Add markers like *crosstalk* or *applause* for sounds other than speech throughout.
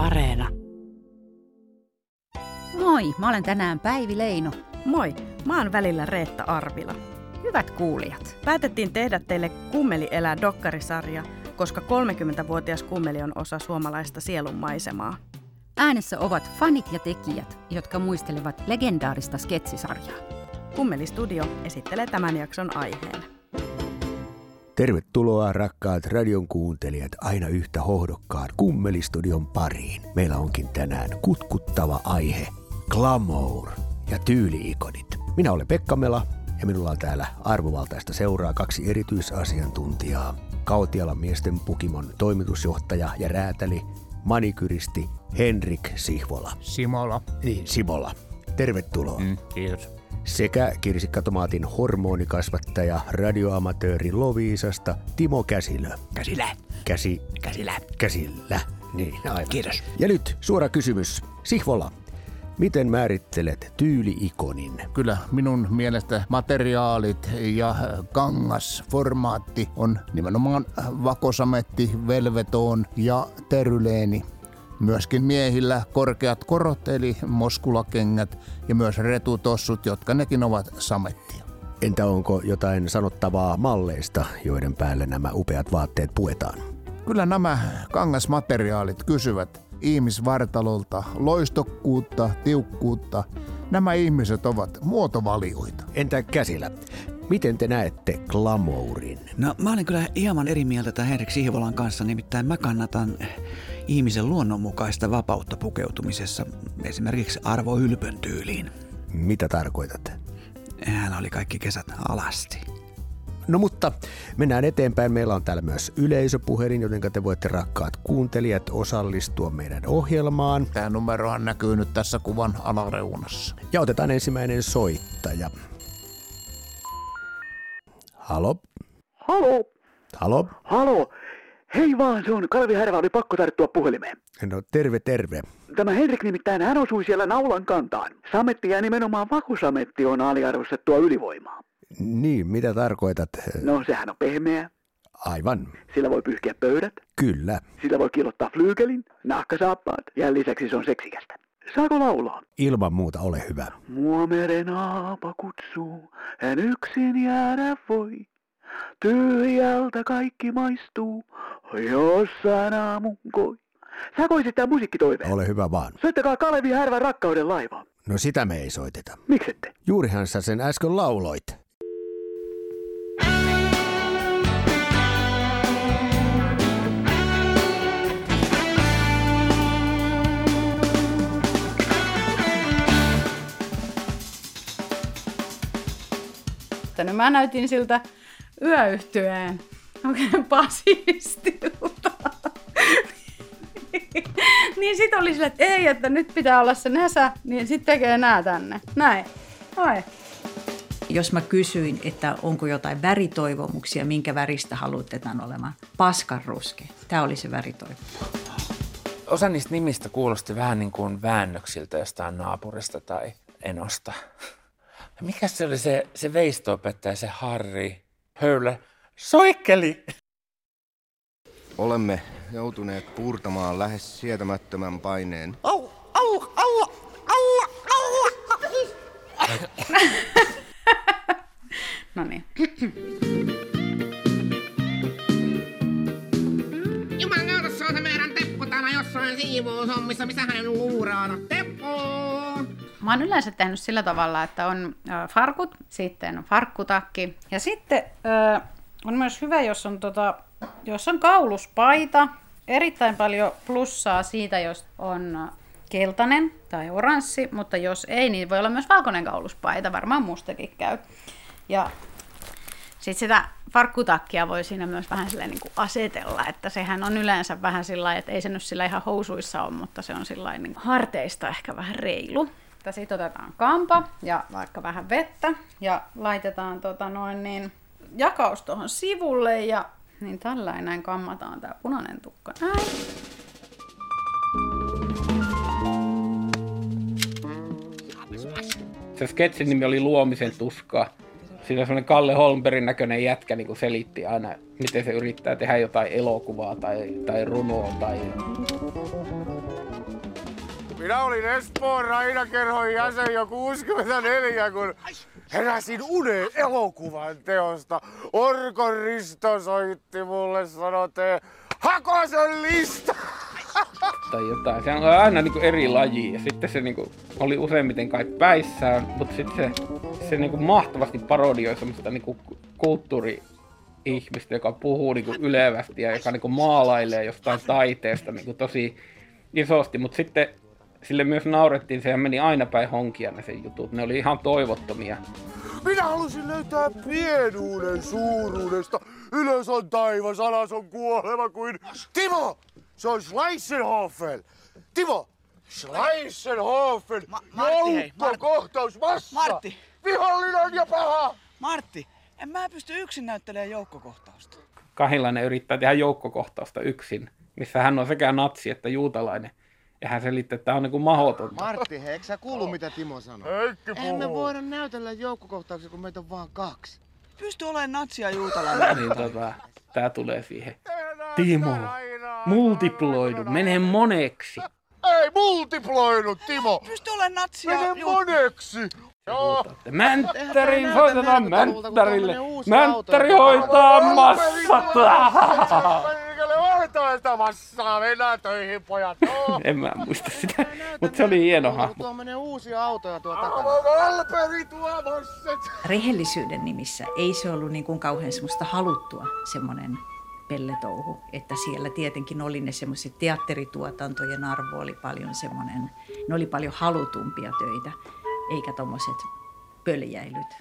Areena. Moi, mä olen tänään Päivi Leino. Moi, mä oon välillä Reetta Arvila. Hyvät kuulijat. Päätettiin tehdä teille Kummeli elää dokkarisarja, koska 30-vuotias kummeli on osa suomalaista sielunmaisemaa. Äänessä ovat fanit ja tekijät, jotka muistelevat legendaarista sketsisarjaa. Kummeli Studio esittelee tämän jakson aiheen. Tervetuloa rakkaat radion kuuntelijat aina yhtä hohdokkaan Kummelistudion pariin. Meillä onkin tänään kutkuttava aihe, glamour ja tyyliikonit. Minä olen Pekka Mela ja minulla on täällä arvovaltaista seuraa kaksi erityisasiantuntijaa. Kautialan miesten Pukimon toimitusjohtaja ja räätäli, manikyristi Henrik Sihvola. Simola. Niin, Simola. Tervetuloa. Mm, kiitos. Sekä kirsikkatomaatin hormonikasvattaja radioamatööri Loviisasta Timo Käsilö. Käsillä. Käsi, Käsillä. käsillä. Niin, aivan. Kiitos. Ja nyt suora kysymys. Sihvola, miten määrittelet tyyliikonin? Kyllä minun mielestä materiaalit ja kangasformaatti on nimenomaan vakosametti, velvetoon ja teryleeni. Myöskin miehillä korkeat korot eli moskulakengät ja myös retutossut, jotka nekin ovat samettia. Entä onko jotain sanottavaa malleista, joiden päälle nämä upeat vaatteet puetaan? Kyllä nämä kangasmateriaalit kysyvät ihmisvartalolta loistokkuutta, tiukkuutta. Nämä ihmiset ovat muotovalioita. Entä käsillä? Miten te näette glamourin? No mä olen kyllä hieman eri mieltä tämän Henrik Sihvolan kanssa, nimittäin mä kannatan ihmisen luonnonmukaista vapautta pukeutumisessa, esimerkiksi Arvo Ylpön tyyliin. Mitä tarkoitat? Hän oli kaikki kesät alasti. No mutta mennään eteenpäin. Meillä on täällä myös yleisöpuhelin, joten te voitte rakkaat kuuntelijat osallistua meidän ohjelmaan. Tämä numerohan näkyy nyt tässä kuvan alareunassa. Ja otetaan ensimmäinen soittaja. Halo? Halo, Halo? halo. Hei vaan, se on Kalvi Härvä, oli pakko tarttua puhelimeen. No terve, terve. Tämä Henrik nimittäin, hän osui siellä naulan kantaan. Sametti ja nimenomaan vakusametti on aliarvostettua ylivoimaa. Niin, mitä tarkoitat? No, sehän on pehmeä. Aivan. Sillä voi pyyhkiä pöydät. Kyllä. Sillä voi kilottaa flyykelin, nahkasaappaat ja lisäksi se on seksikästä. Saako laulaa? Ilman muuta, ole hyvä. Mua meren aapa kutsuu, en yksin jäädä voi. Tyhjältä kaikki maistuu, jossain aamun koi. Saako esittää musiikkitoiveen? Ole hyvä vaan. Soittakaa Kalevi Härvän rakkauden laiva. No sitä me ei soiteta. Miksette? Juurihan sä sen äsken lauloit. Että no mä näytin siltä yöyhtyeen oikein basistilta. niin sit oli sille, että ei, että nyt pitää olla se näsä, niin sit tekee nää tänne. Näin. Ai. Jos mä kysyin, että onko jotain väritoivomuksia, minkä väristä haluatte tämän olemaan, paskan ruske. Tämä oli se väritoivo. Osa niistä nimistä kuulosti vähän niin kuin väännöksiltä jostain naapurista tai enosta. Mikä se oli se, se veistoopettaja, se Harri Höylä? Soikkeli! Olemme joutuneet puurtamaan lähes sietämättömän paineen. Au, au, au, au, au. *laughs* No niin. Jumalauta, on se meidän Teppo täällä jossain siivoushommissa, missä hän luuraa. Teppo! Mä oon yleensä tehnyt sillä tavalla, että on farkut, sitten on farkkutakki ja sitten on myös hyvä, jos on, tota, jos on kauluspaita. Erittäin paljon plussaa siitä, jos on keltainen tai oranssi, mutta jos ei, niin voi olla myös valkoinen kauluspaita, varmaan mustakin käy. Ja sitten sitä farkkutakkia voi siinä myös vähän silleen niin kuin asetella, että sehän on yleensä vähän sillä että ei se nyt sillä ihan housuissa ole, mutta se on sillä niin harteista ehkä vähän reilu. Sitten otetaan kampa ja vaikka vähän vettä ja laitetaan tota noin niin jakaus tuohon sivulle ja niin tällainen näin kammataan tämä punainen tukka näin. Se sketsin nimi oli Luomisen tuskaa. Siinä semmoinen Kalle Holmbergin näköinen jätkä niin selitti aina, miten se yrittää tehdä jotain elokuvaa tai, tai runoa tai... Minä olin Espoon Rainakerhon jäsen jo 64, kun heräsin unen elokuvan teosta. Orkon Risto soitti mulle, sanote, Hakosen lista! tai jotain. Se on aina niin kuin eri laji ja sitten se niin kuin, oli useimmiten kai päissään, mutta sitten se, se niin kuin mahtavasti parodioi semmoista niin kuin kulttuuri ihmistä, joka puhuu niin kuin ylevästi ja joka niin kuin maalailee jostain taiteesta niin kuin tosi isosti, mutta sitten sille myös naurettiin, sehän meni aina päin honkia ne sen jutut, ne oli ihan toivottomia. Minä halusin löytää pienuuden suuruudesta. Ylös on taivas, alas on kuolema kuin... Timo! Se on Schleissenhofen! Timo! Schleissenhofen! Ma- Martti, hei, Martti. kohtaus massa! Martti! Vihollinen ja paha! Martti, en mä pysty yksin näyttelemään joukkokohtausta. Kahilainen yrittää tehdä joukkokohtausta yksin, missä hän on sekä natsi että juutalainen. Ja hän selittää, että tämä on niin mahdotonta. Martti, hei, eikö sä kuulu mitä Timo sanoi? Heikki Eihän me voida näytellä joukkokohtauksia, kun meitä on vaan kaksi. Pysty olemaan natsi ja juutalainen. *laughs* niin tota, tää tulee siihen. Timo, multiploidu, mene moneksi. Ei multiploinut, Timo! Pysty olemaan natsi ja Mene moneksi! Joo. Mänttäriin soitetaan Mänttärille. Mänttäri hoitaa massat. Hoitaa massaa, mennään töihin pojat. Joo. *laughs* en mä muista sitä, mutta se oli hieno hahmo. Tuo menee uusia autoja tuo takana. Valperi tuo masset. Rehellisyyden nimissä ei se ollut niin kuin kauhean semmoista haluttua semmoinen pelletouhu, että siellä tietenkin oli ne semmoiset teatterituotantojen arvo oli paljon semmoinen, ne oli paljon halutumpia töitä, eikä tommoset pöljäilyt.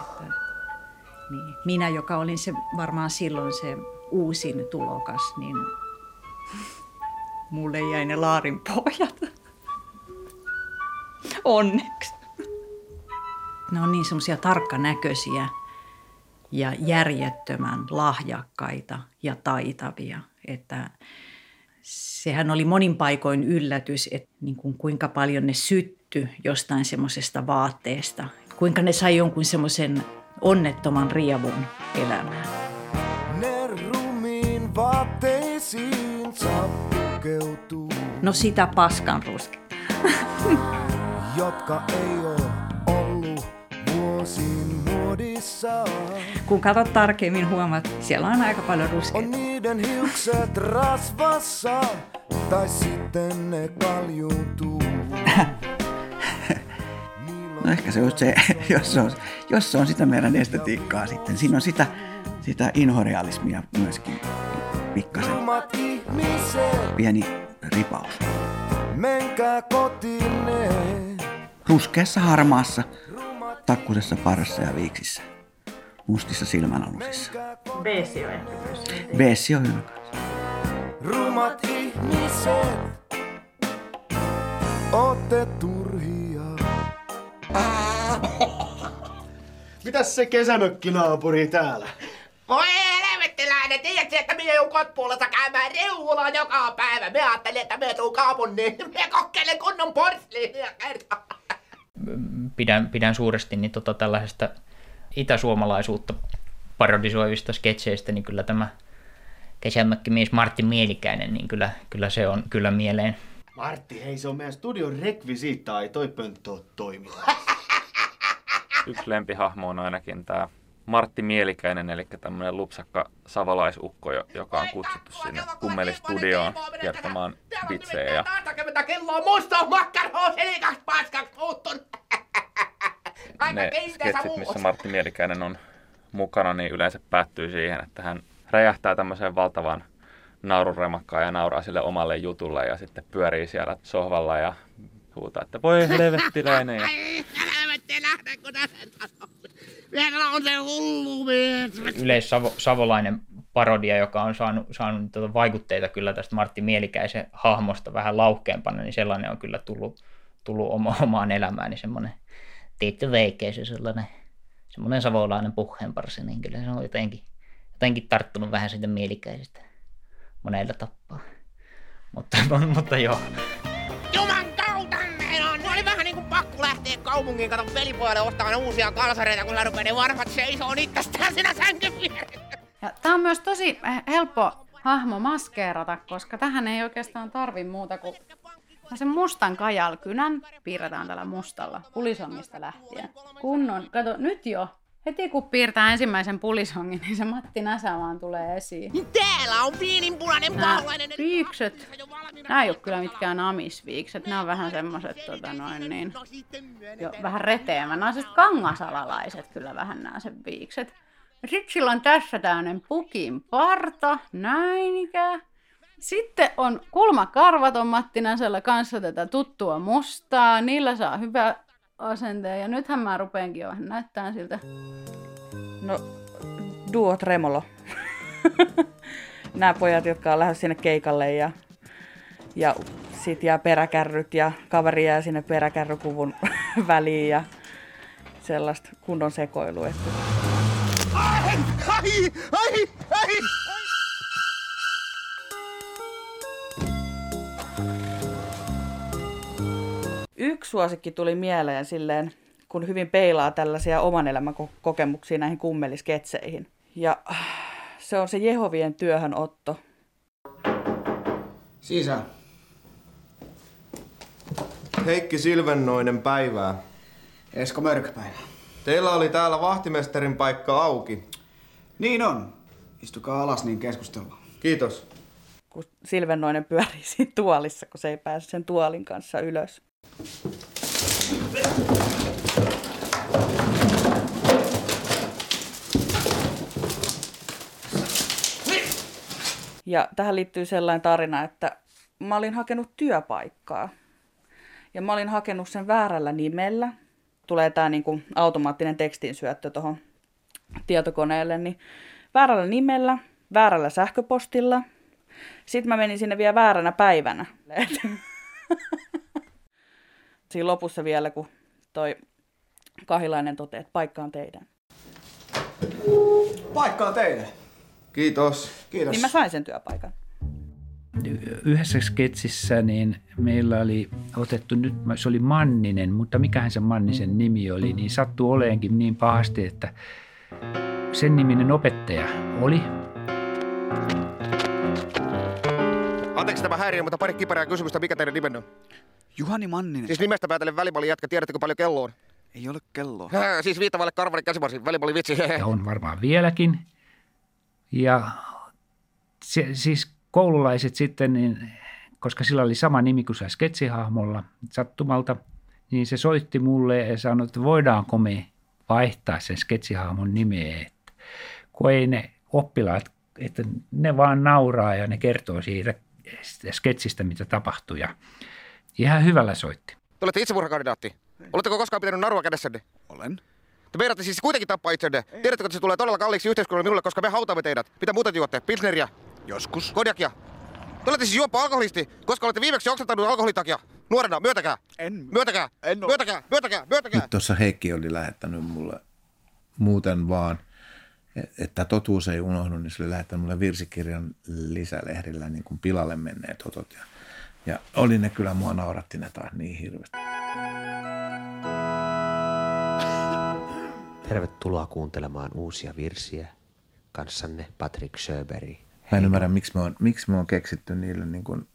Että, niin. Minä, joka olin se varmaan silloin se uusin tulokas, niin mulle jäi ne laarin pohjat. Onneksi. Ne on niin semmoisia tarkkanäköisiä ja järjettömän lahjakkaita ja taitavia, että sehän oli monin paikoin yllätys, että niin kuin kuinka paljon ne sytty jostain semmoisesta vaatteesta, kuinka ne sai jonkun semmoisen onnettoman rievun elämään. Vaatteisiin pukeutuu. No sitä paskan ruske. *laughs* jotka ei ole ollut vuosiin muodissa. Kun katsot tarkemmin, huomaat, siellä on aika paljon ruskeita. On niiden hiukset rasvassa, tai sitten ne kaljuuntuu. *laughs* No ehkä se on se, jos se on, jos se on sitä meidän estetiikkaa sitten. Siinä on sitä, sitä inhorealismia myöskin pikkasen. Pieni ripaus. Menkää kotiinne. Ruskeassa harmaassa, takkusessa parassa ja viiksissä. Mustissa silmänalusissa. Beesi on ehkä myös. Beessi on hyvä. Rumat ihmiset, ootte turhia. Mitäs se kesämökkinaapuri täällä? Voi helvettiläinen, tiedätkö, että minä joudun kotpuolesta käymään reulaa joka päivä. Me ajattelin, että me tuun kaupunniin. Me kokkeilen kunnon porsliinia kertaa. Pidän, pidän suuresti niin tota tällaisesta itäsuomalaisuutta parodisoivista sketseistä, niin kyllä tämä kesämökkimies Martti Mielikäinen, niin kyllä, kyllä se on kyllä mieleen. Martti, hei se on meidän studion rekvisiitta, ei toi pönttö ole toiminut. Yksi lempihahmo on ainakin tämä Martti Mielikäinen, eli tämmöinen lupsakka savolaisukko, jo- joka on kutsuttu sinne kummelistudioon kertomaan vitsejä. Ja 20 kiloa musta makkaroa selikaksi paskaksi muuttun. ne sketsit, missä Martti Mielikäinen on mukana, niin yleensä päättyy siihen, että hän räjähtää tämmöiseen valtavan naururemakkaan ja nauraa sille omalle jutulle ja sitten pyörii siellä sohvalla ja huutaa, että voi helvettiläinen. Ja kun. Vielä on se hullu mies. Yleissavolainen parodia, joka on saanut, saanut tuota vaikutteita kyllä tästä Martti Mielikäisen hahmosta vähän lauhkeampana, niin sellainen on kyllä tullut, tullut oma, omaan elämään, niin semmoinen tietty veikeys ja sellainen semmoinen savolainen puheenparsi, niin kyllä se on jotenkin, jotenkin tarttunut vähän siitä mielikäisestä monella tappaa. Mutta, *laughs* mutta joo. Mene kaupungin kato pelipuolelle ostamaan uusia kalsareita, kun rupeaa ne vanhat seisoo itsestään siinä sängyn Ja tää on myös tosi helppo hahmo maskeerata, koska tähän ei oikeastaan tarvi muuta kuin sen mustan kajalkynän piirretään tällä mustalla pulisongista lähtien. Kunnon, kato nyt jo, heti kun piirtää ensimmäisen pulisongin, niin se Matti Näsä vaan tulee esiin. Täällä on viininpunainen paholainen. viikset, nämä ei ole kyllä mitkään amisviikset, nämä on vähän semmoset tota noin niin, jo vähän reteämä. Nämä on siis kangasalalaiset kyllä vähän nämä sen viikset. Ja sit sillä on tässä tämmönen pukin parta, näin ikään. Sitten on kulmakarvat on Matti Näsellä kanssa tätä tuttua mustaa. Niillä saa hyvä asenteen. Ja nythän mä rupeenkin jo vähän näyttää siltä. No, duo Tremolo. Nämä pojat, jotka on lähes sinne keikalle ja, ja sit jää peräkärryt ja kaveri jää sinne peräkärrykuvun *laughs* väliin ja sellaista kunnon sekoilua. Että... Ai, ai, ai, Yksi suosikki tuli mieleen silleen, kun hyvin peilaa tällaisia oman elämän kokemuksia näihin kummelisketseihin. Ja se on se Jehovien työhönotto. Sisä. Heikki Silvennoinen päivää. Esko Mörköpäivä. Teillä oli täällä vahtimestarin paikka auki. Niin on. Istukaa alas niin keskustellaan. Kiitos. Kun Silvennoinen pyörii siinä tuolissa, kun se ei pääse sen tuolin kanssa ylös. Ja tähän liittyy sellainen tarina, että mä olin hakenut työpaikkaa. Ja mä olin hakenut sen väärällä nimellä. Tulee tämä niinku automaattinen tekstinsyöttö tuohon tietokoneelle. Niin väärällä nimellä, väärällä sähköpostilla. Sitten mä menin sinne vielä vääränä päivänä. *laughs* Siinä lopussa vielä, kun toi Kahilainen toteaa, että paikka on teidän. Paikka on teidän. Kiitos. Kiitos. Niin mä sain sen työpaikan. Yhdessä sketsissä niin meillä oli otettu nyt, se oli Manninen, mutta mikähän se Mannisen nimi oli, niin sattuu oleenkin niin pahasti, että sen niminen opettaja oli. Anteeksi tämä häiriö, mutta pari kiperää kysymystä. Mikä teidän nimenne on? Juhani Manninen. Siis nimestä päätellen välimalli jätkä. Tiedättekö paljon kello on? Ei ole kelloa. Hää, siis viittavalle karvari käsivarsi. Välimalli vitsi. Ja on varmaan vieläkin. Ja se, siis koululaiset sitten, niin, koska sillä oli sama nimi kuin se sketsihahmolla sattumalta, niin se soitti mulle ja sanoi, että voidaanko me vaihtaa sen sketsihahmon nimeä. Että, kun ei ne oppilaat, että ne vaan nauraa ja ne kertoo siitä sketsistä, mitä tapahtui. Ja ihan hyvällä soitti. Te olette itsemurhakandidaatti. Oletteko koskaan pitänyt narua kädessänne? Olen. Te meidätte siis kuitenkin tappaa itsenne. Tiedättekö, että se tulee todella kalliiksi yhteiskunnalle minulle, koska me hautaamme teidät. Mitä muuta juotte? Pilsneriä? Joskus. Kodjakia? Te olette siis juoppa alkoholisti, koska olette viimeksi oksentanut alkoholin takia. Nuorena, myötäkää. En. Myötäkää. En myötäkää. Myötäkää. Myötäkää. Nyt tuossa Heikki oli lähettänyt mulle muuten vaan, että totuus ei unohdu, niin se oli lähettänyt mulle virsikirjan lisälehdillä niin kuin pilalle menneet otot. Ja, ja oli ne kyllä, mua nauratti ne taas niin hirveästi. Tervetuloa kuuntelemaan uusia virsiä kanssanne Patrick Sjöberg. Mä en ymmärrä, miksi me on, miksi me on keksitty niille, niin kuin,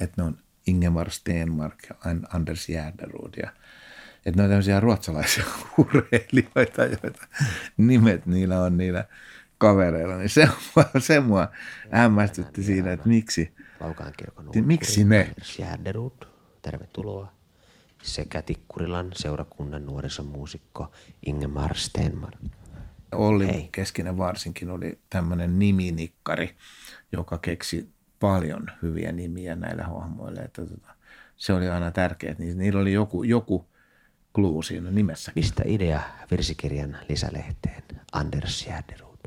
että ne on Ingemar Stenmark ja Anders Järderud ja että ne on tämmöisiä ruotsalaisia *laughs* urheilijoita, joita nimet niillä on niillä kavereilla, niin se, se mua hämmästytti siinä, että miksi, Laukaan kirkon miksi ne? Anders Järderud, tervetuloa. Sekä Tikkurilan seurakunnan nuorisomuusikko Ingemar Stenmark. Olli Hei. Keskinen varsinkin oli tämmöinen niminikkari, joka keksi paljon hyviä nimiä näille hahmoille. Että tota, se oli aina tärkeää, että niillä oli joku, joku clue siinä nimessä. Mistä idea virsikirjan lisälehteen Anders Järderud?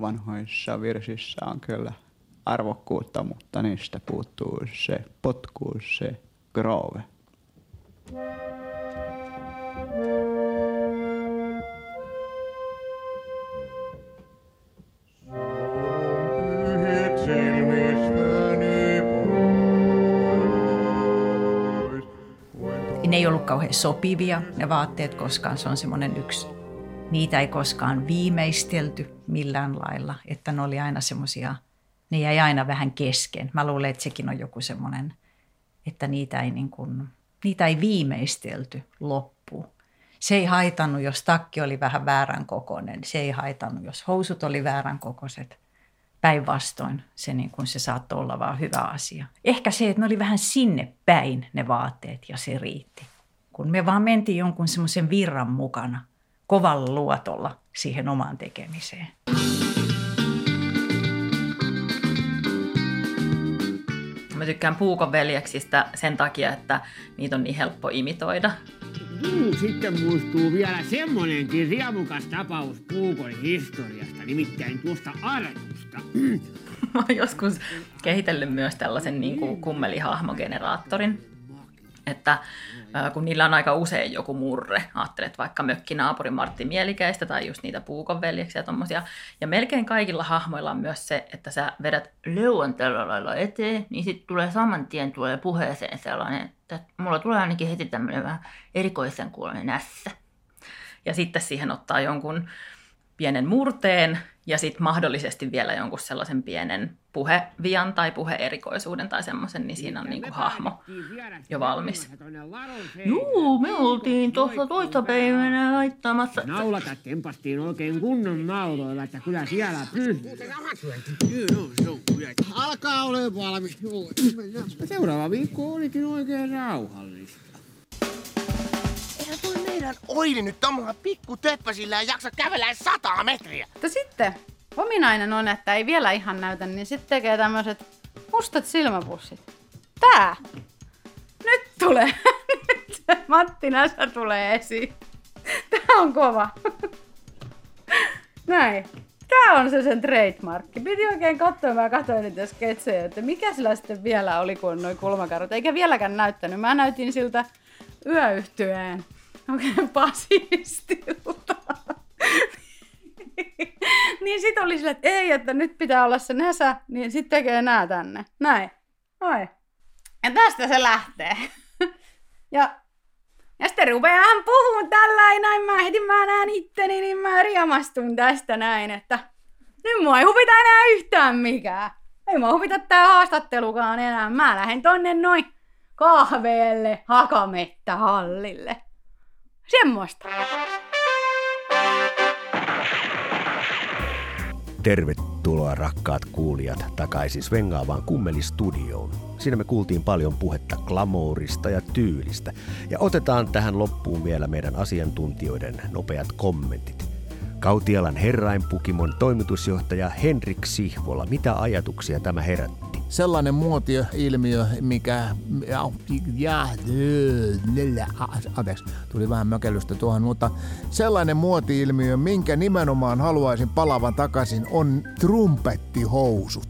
Vanhoissa virsissä on kyllä arvokkuutta, mutta niistä puuttuu se potkuus, se grove. ne ei ollut kauhean sopivia ne vaatteet koskaan. Se on semmoinen yksi. Niitä ei koskaan viimeistelty millään lailla, että ne oli aina semmoisia, ne jäi aina vähän kesken. Mä luulen, että sekin on joku semmoinen, että niitä ei, niin kuin, niitä ei viimeistelty loppuun. Se ei haitannut, jos takki oli vähän väärän kokoinen. Se ei haitannut, jos housut oli väärän kokoiset. Päinvastoin se, niin kuin se saattoi olla vaan hyvä asia. Ehkä se, että ne oli vähän sinne päin ne vaatteet ja se riitti. Kun me vaan mentiin jonkun semmoisen virran mukana, kovalla luotolla siihen omaan tekemiseen. Mä tykkään Puukon veljeksistä sen takia, että niitä on niin helppo imitoida. Mm, sitten muistuu vielä semmonenkin riemukas tapaus Puukon historiasta, nimittäin tuosta Artusta. Mä oon joskus kehitellyt myös tällaisen niin kuin kummelihahmogeneraattorin, että kun niillä on aika usein joku murre, ajattelet vaikka mökkinaapuri Martti Mielikäistä tai just niitä puukon veljeksiä ja tommosia, ja melkein kaikilla hahmoilla on myös se, että sä vedät leuan tällä lailla eteen, niin sitten tulee saman tien tulee puheeseen sellainen, että mulla tulee ainakin heti tämmöinen vähän erikoisen kuulonen ässä. Ja sitten siihen ottaa jonkun pienen murteen ja sitten mahdollisesti vielä jonkun sellaisen pienen puhevian tai puheerikoisuuden tai semmoisen, niin siinä on niinku hahmo jo valmis. Juu, me oltiin tuossa toista päivänä laittamassa. Naulata tempastiin oikein kunnon nauloilla, että kyllä siellä pystyy. Alkaa ole valmis. Seuraava viikko olikin oikein rauhallista. Toi meidän Oili nyt tommoilla pikku töppösillä jaksa kävellä sataa metriä. Mutta sitten ominainen on, että ei vielä ihan näytä, niin sitten tekee tämmöiset mustat silmäpussit. Tää! Nyt tulee! *laughs* Nyt se Matti Näsä tulee esiin. Tää on kova. *laughs* Näin. Tää on se sen trademarkki. Piti oikein katsoa, mä katsoin niitä sketsejä, että mikä sillä sitten vielä oli, kun noin kulmakarvat. Eikä vieläkään näyttänyt. Mä näytin siltä yöyhtyeen oikein basistilta. *laughs* niin sit oli sille, että ei, että nyt pitää olla se Näsä, niin sit tekee nää tänne. Näin. Oi. Ja tästä se lähtee. ja, ja sitten rupeaan puhun tällä näin, mä heti mä näen itteni, niin mä riemastun tästä näin, että nyt mua ei huvita enää yhtään mikään. Ei mua huvita tää haastattelukaan enää. Mä lähden tonne noin kahveelle Hakamettähallille. Semmoista. Tervetuloa rakkaat kuulijat takaisin Svengaavaan kummelistudioon. Siinä me kuultiin paljon puhetta glamourista ja tyylistä. Ja otetaan tähän loppuun vielä meidän asiantuntijoiden nopeat kommentit. Kautialan herrainpukimon toimitusjohtaja Henrik Sihvola, mitä ajatuksia tämä herätti? sellainen muotio-ilmiö, mikä ja, anteeksi, tuli vähän mökellystä tuohon, mutta sellainen muoti-ilmiö, minkä nimenomaan haluaisin palavan takaisin, on trumpettihousut.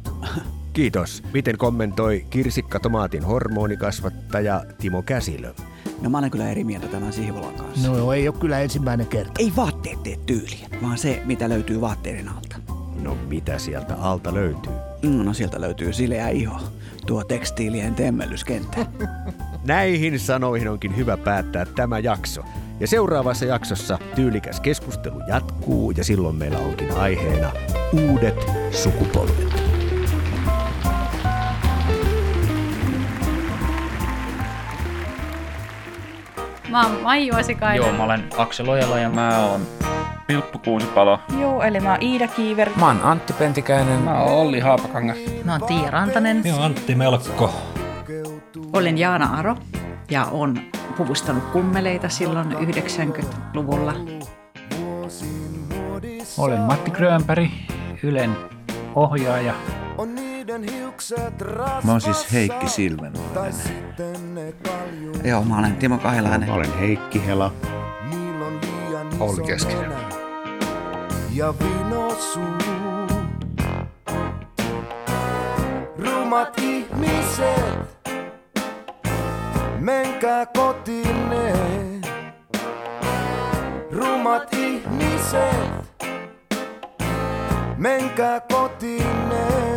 Kiitos. Miten kommentoi kirsikka tomaatin hormonikasvattaja Timo Käsilö? No mä olen kyllä eri mieltä tämän Sihvolan kanssa. No ei ole kyllä ensimmäinen kerta. Ei vaatteet tee tyyliä, vaan se, mitä löytyy vaatteiden alta. No mitä sieltä alta löytyy? Mm, No sieltä löytyy sileä iho. Tuo tekstiilien temmellyskenttä. *laughs* Näihin sanoihin onkin hyvä päättää tämä jakso. Ja seuraavassa jaksossa tyylikäs keskustelu jatkuu ja silloin meillä onkin aiheena uudet sukupolvet. Mä oon Maiju Asikainen. Joo, mä olen Aksel Ojala ja mä oon Pilppu Kuusipalo. Joo, eli mä oon Iida Kiiver. Mä oon Antti Pentikäinen. Mä oon Olli Haapakangas. Mä oon Tiia Rantanen. Mä oon Antti Melkko. Olen Jaana Aro ja on puvustanut kummeleita silloin 90-luvulla. Olen Matti Grönberg, Ylen ohjaaja. Mä oon siis Heikki Silvennoinen. Joo, mä olen Timo Kahilainen. Mä olen Heikki Hela. Olli Keskinen. Ja vino suu. Rumat ihmiset, menkää kotinne. Rumat ihmiset, menkää kotinne.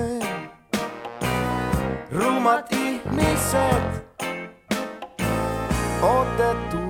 rumad ihmised ootetud.